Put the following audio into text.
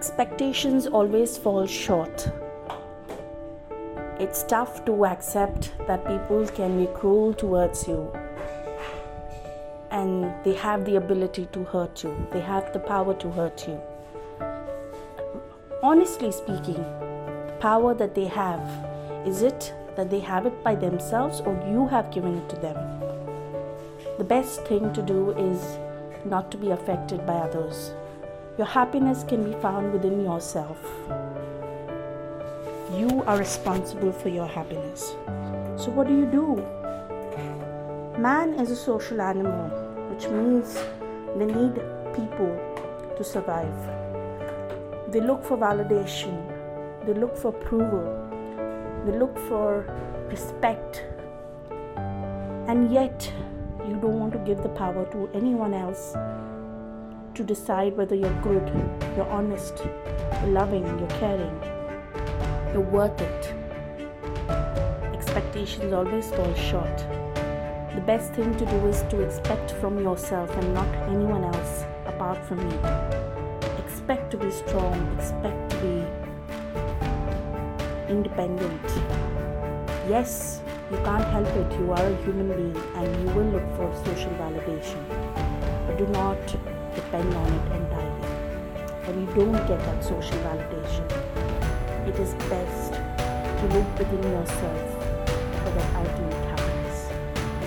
expectations always fall short. It's tough to accept that people can be cruel towards you and they have the ability to hurt you, they have the power to hurt you. Honestly speaking, the power that they have is it that they have it by themselves or you have given it to them? The best thing to do is not to be affected by others. Your happiness can be found within yourself. You are responsible for your happiness. So, what do you do? Man is a social animal, which means they need people to survive. They look for validation, they look for approval, they look for respect, and yet you don't want to give the power to anyone else to decide whether you're good, you're honest, you're loving, you're caring, you're worth it. Expectations always fall short. The best thing to do is to expect from yourself and not anyone else apart from you. Expect to be strong, expect to be independent. Yes, you can't help it, you are a human being and you will look for social validation. But do not depend on it entirely. and you don't get that social validation, it is best to look within yourself